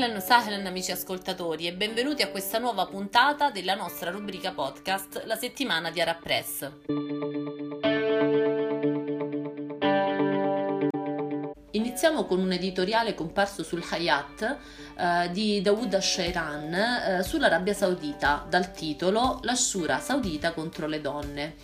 Ahlan sahlan amici ascoltatori e benvenuti a questa nuova puntata della nostra rubrica podcast La settimana di Arab Press. Iniziamo con un editoriale comparso sul Hayat eh, di Dawood Ashairan eh, sull'Arabia Saudita dal titolo La Shura saudita contro le donne.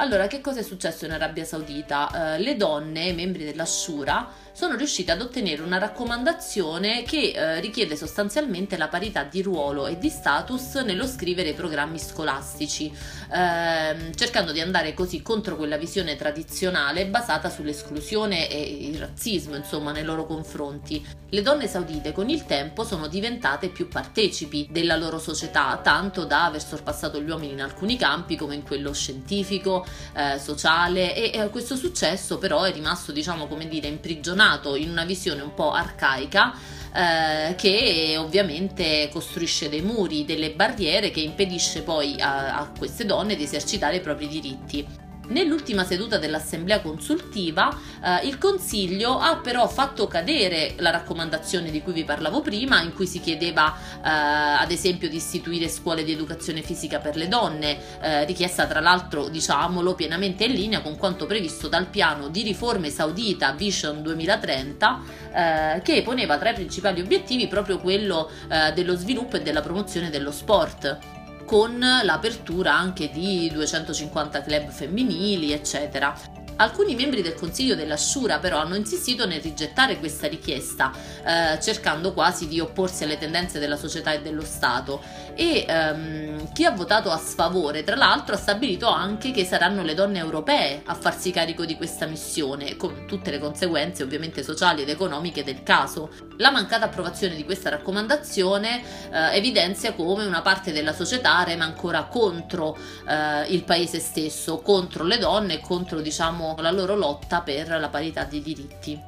Allora, che cosa è successo in Arabia Saudita? Eh, le donne, membri della Shura, sono riuscite ad ottenere una raccomandazione che eh, richiede sostanzialmente la parità di ruolo e di status nello scrivere i programmi scolastici, ehm, cercando di andare così contro quella visione tradizionale basata sull'esclusione e il razzismo, insomma, nei loro confronti. Le donne saudite con il tempo sono diventate più partecipi della loro società, tanto da aver sorpassato gli uomini in alcuni campi come in quello scientifico, eh, sociale e eh, questo successo però è rimasto, diciamo, come dire, imprigionato nato in una visione un po' arcaica eh, che ovviamente costruisce dei muri, delle barriere che impedisce poi a, a queste donne di esercitare i propri diritti. Nell'ultima seduta dell'assemblea consultiva eh, il Consiglio ha però fatto cadere la raccomandazione di cui vi parlavo prima, in cui si chiedeva eh, ad esempio di istituire scuole di educazione fisica per le donne, eh, richiesta tra l'altro diciamolo pienamente in linea con quanto previsto dal piano di riforme saudita Vision 2030 eh, che poneva tra i principali obiettivi proprio quello eh, dello sviluppo e della promozione dello sport con l'apertura anche di 250 club femminili, eccetera. Alcuni membri del Consiglio della Shura però hanno insistito nel rigettare questa richiesta, eh, cercando quasi di opporsi alle tendenze della società e dello Stato. E ehm, chi ha votato a sfavore, tra l'altro, ha stabilito anche che saranno le donne europee a farsi carico di questa missione, con tutte le conseguenze ovviamente sociali ed economiche del caso. La mancata approvazione di questa raccomandazione eh, evidenzia come una parte della società rema ancora contro eh, il paese stesso, contro le donne contro diciamo la loro lotta per la parità di diritti.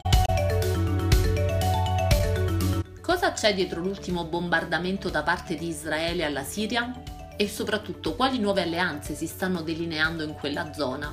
Cosa c'è dietro l'ultimo bombardamento da parte di Israele alla Siria? E soprattutto quali nuove alleanze si stanno delineando in quella zona?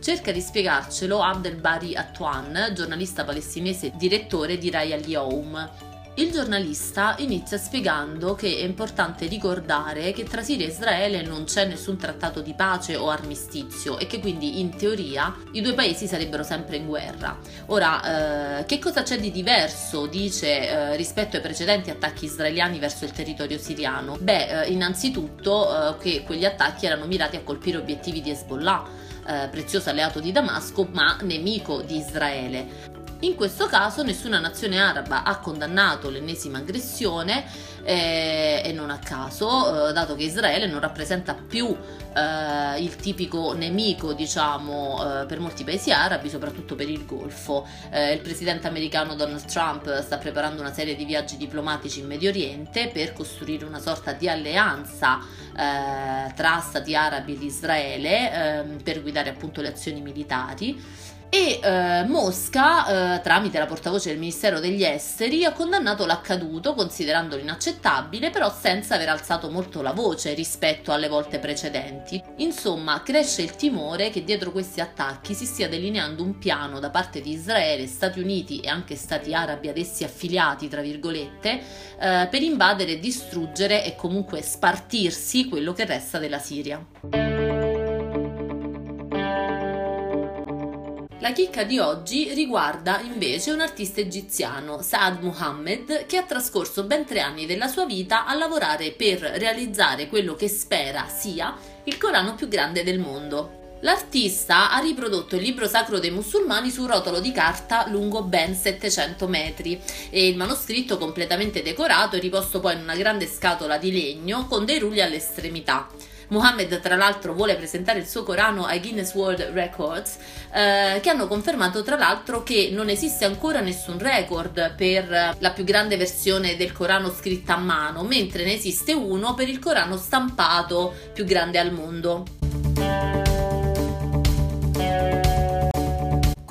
Cerca di spiegarcelo Abdel Bari Atwan, giornalista palestinese direttore di Rai Al-Yawm, il giornalista inizia spiegando che è importante ricordare che tra Siria e Israele non c'è nessun trattato di pace o armistizio e che quindi in teoria i due paesi sarebbero sempre in guerra. Ora, eh, che cosa c'è di diverso, dice, eh, rispetto ai precedenti attacchi israeliani verso il territorio siriano? Beh, eh, innanzitutto eh, che quegli attacchi erano mirati a colpire obiettivi di Hezbollah, eh, prezioso alleato di Damasco ma nemico di Israele. In questo caso nessuna nazione araba ha condannato l'ennesima aggressione eh, e non a caso, eh, dato che Israele non rappresenta più eh, il tipico nemico, diciamo, eh, per molti paesi arabi, soprattutto per il Golfo. Eh, il presidente americano Donald Trump sta preparando una serie di viaggi diplomatici in Medio Oriente per costruire una sorta di alleanza eh, tra stati arabi ed Israele ehm, per guidare appunto le azioni militari e eh, Mosca, eh, tramite la portavoce del Ministero degli Esteri, ha condannato l'accaduto considerandolo inaccettabile, però senza aver alzato molto la voce rispetto alle volte precedenti. Insomma, cresce il timore che dietro questi attacchi si stia delineando un piano da parte di Israele, Stati Uniti e anche Stati arabi ad essi affiliati, tra virgolette, eh, per invadere distruggere e comunque spartirsi quello che resta della Siria. La chicca di oggi riguarda invece un artista egiziano, Saad Muhammad, che ha trascorso ben tre anni della sua vita a lavorare per realizzare quello che spera sia il Corano più grande del mondo. L'artista ha riprodotto il libro sacro dei musulmani su un rotolo di carta lungo ben 700 metri e il manoscritto completamente decorato è riposto poi in una grande scatola di legno con dei rulli all'estremità. Muhammad tra l'altro vuole presentare il suo Corano ai Guinness World Records eh, che hanno confermato tra l'altro che non esiste ancora nessun record per la più grande versione del Corano scritta a mano, mentre ne esiste uno per il Corano stampato più grande al mondo.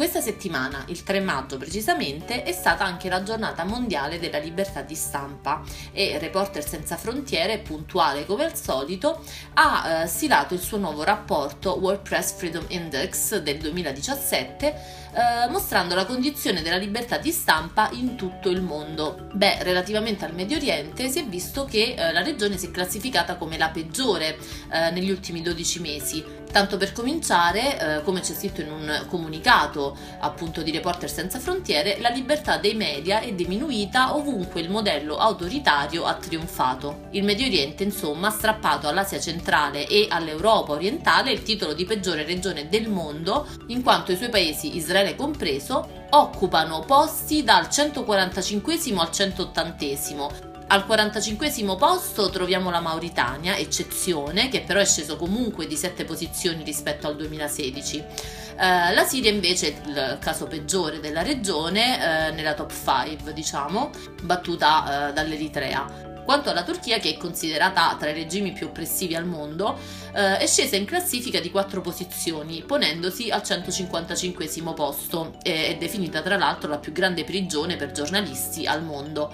Questa settimana, il 3 maggio precisamente, è stata anche la giornata mondiale della libertà di stampa e Reporter Senza Frontiere, puntuale come al solito, ha eh, stilato il suo nuovo rapporto WordPress Freedom Index del 2017 eh, mostrando la condizione della libertà di stampa in tutto il mondo. Beh, relativamente al Medio Oriente si è visto che eh, la regione si è classificata come la peggiore eh, negli ultimi 12 mesi. Tanto per cominciare, eh, come c'è scritto in un comunicato appunto di Reporter Senza Frontiere, la libertà dei media è diminuita ovunque il modello autoritario ha trionfato. Il Medio Oriente, insomma, ha strappato all'Asia centrale e all'Europa orientale il titolo di peggiore regione del mondo, in quanto i suoi paesi, Israele compreso, occupano posti dal 145 al 180 al 45 posto troviamo la Mauritania, eccezione, che però è sceso comunque di 7 posizioni rispetto al 2016. Eh, la Siria invece è il caso peggiore della regione, eh, nella top 5 diciamo, battuta eh, dall'Eritrea. Quanto alla Turchia, che è considerata tra i regimi più oppressivi al mondo, eh, è scesa in classifica di 4 posizioni, ponendosi al 155 posto. È definita tra l'altro la più grande prigione per giornalisti al mondo.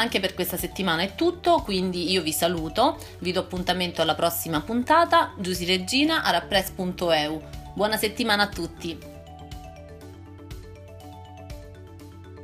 Anche per questa settimana è tutto, quindi io vi saluto, vi do appuntamento alla prossima puntata, Giusy Regina, arapress.eu. Buona settimana a tutti!